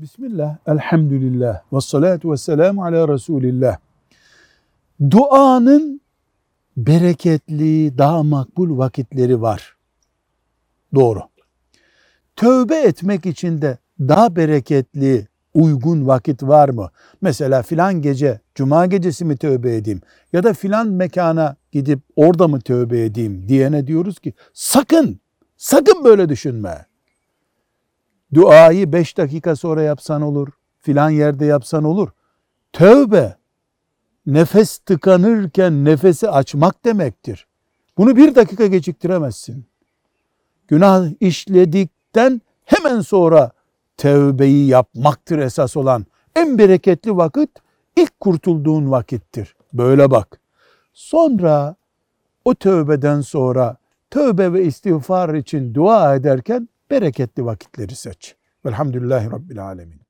Bismillah, elhamdülillah, ve salatu ve selamu ala Resulillah. Duanın bereketli, daha makbul vakitleri var. Doğru. Tövbe etmek için de daha bereketli, uygun vakit var mı? Mesela filan gece, cuma gecesi mi tövbe edeyim? Ya da filan mekana gidip orada mı tövbe edeyim diyene diyoruz ki sakın, sakın böyle düşünme. Duayı beş dakika sonra yapsan olur, filan yerde yapsan olur. Tövbe, nefes tıkanırken nefesi açmak demektir. Bunu bir dakika geciktiremezsin. Günah işledikten hemen sonra tövbeyi yapmaktır esas olan. En bereketli vakit ilk kurtulduğun vakittir. Böyle bak. Sonra o tövbeden sonra tövbe ve istiğfar için dua ederken bereketli vakitleri seç. Velhamdülillahi Rabbil Alemin.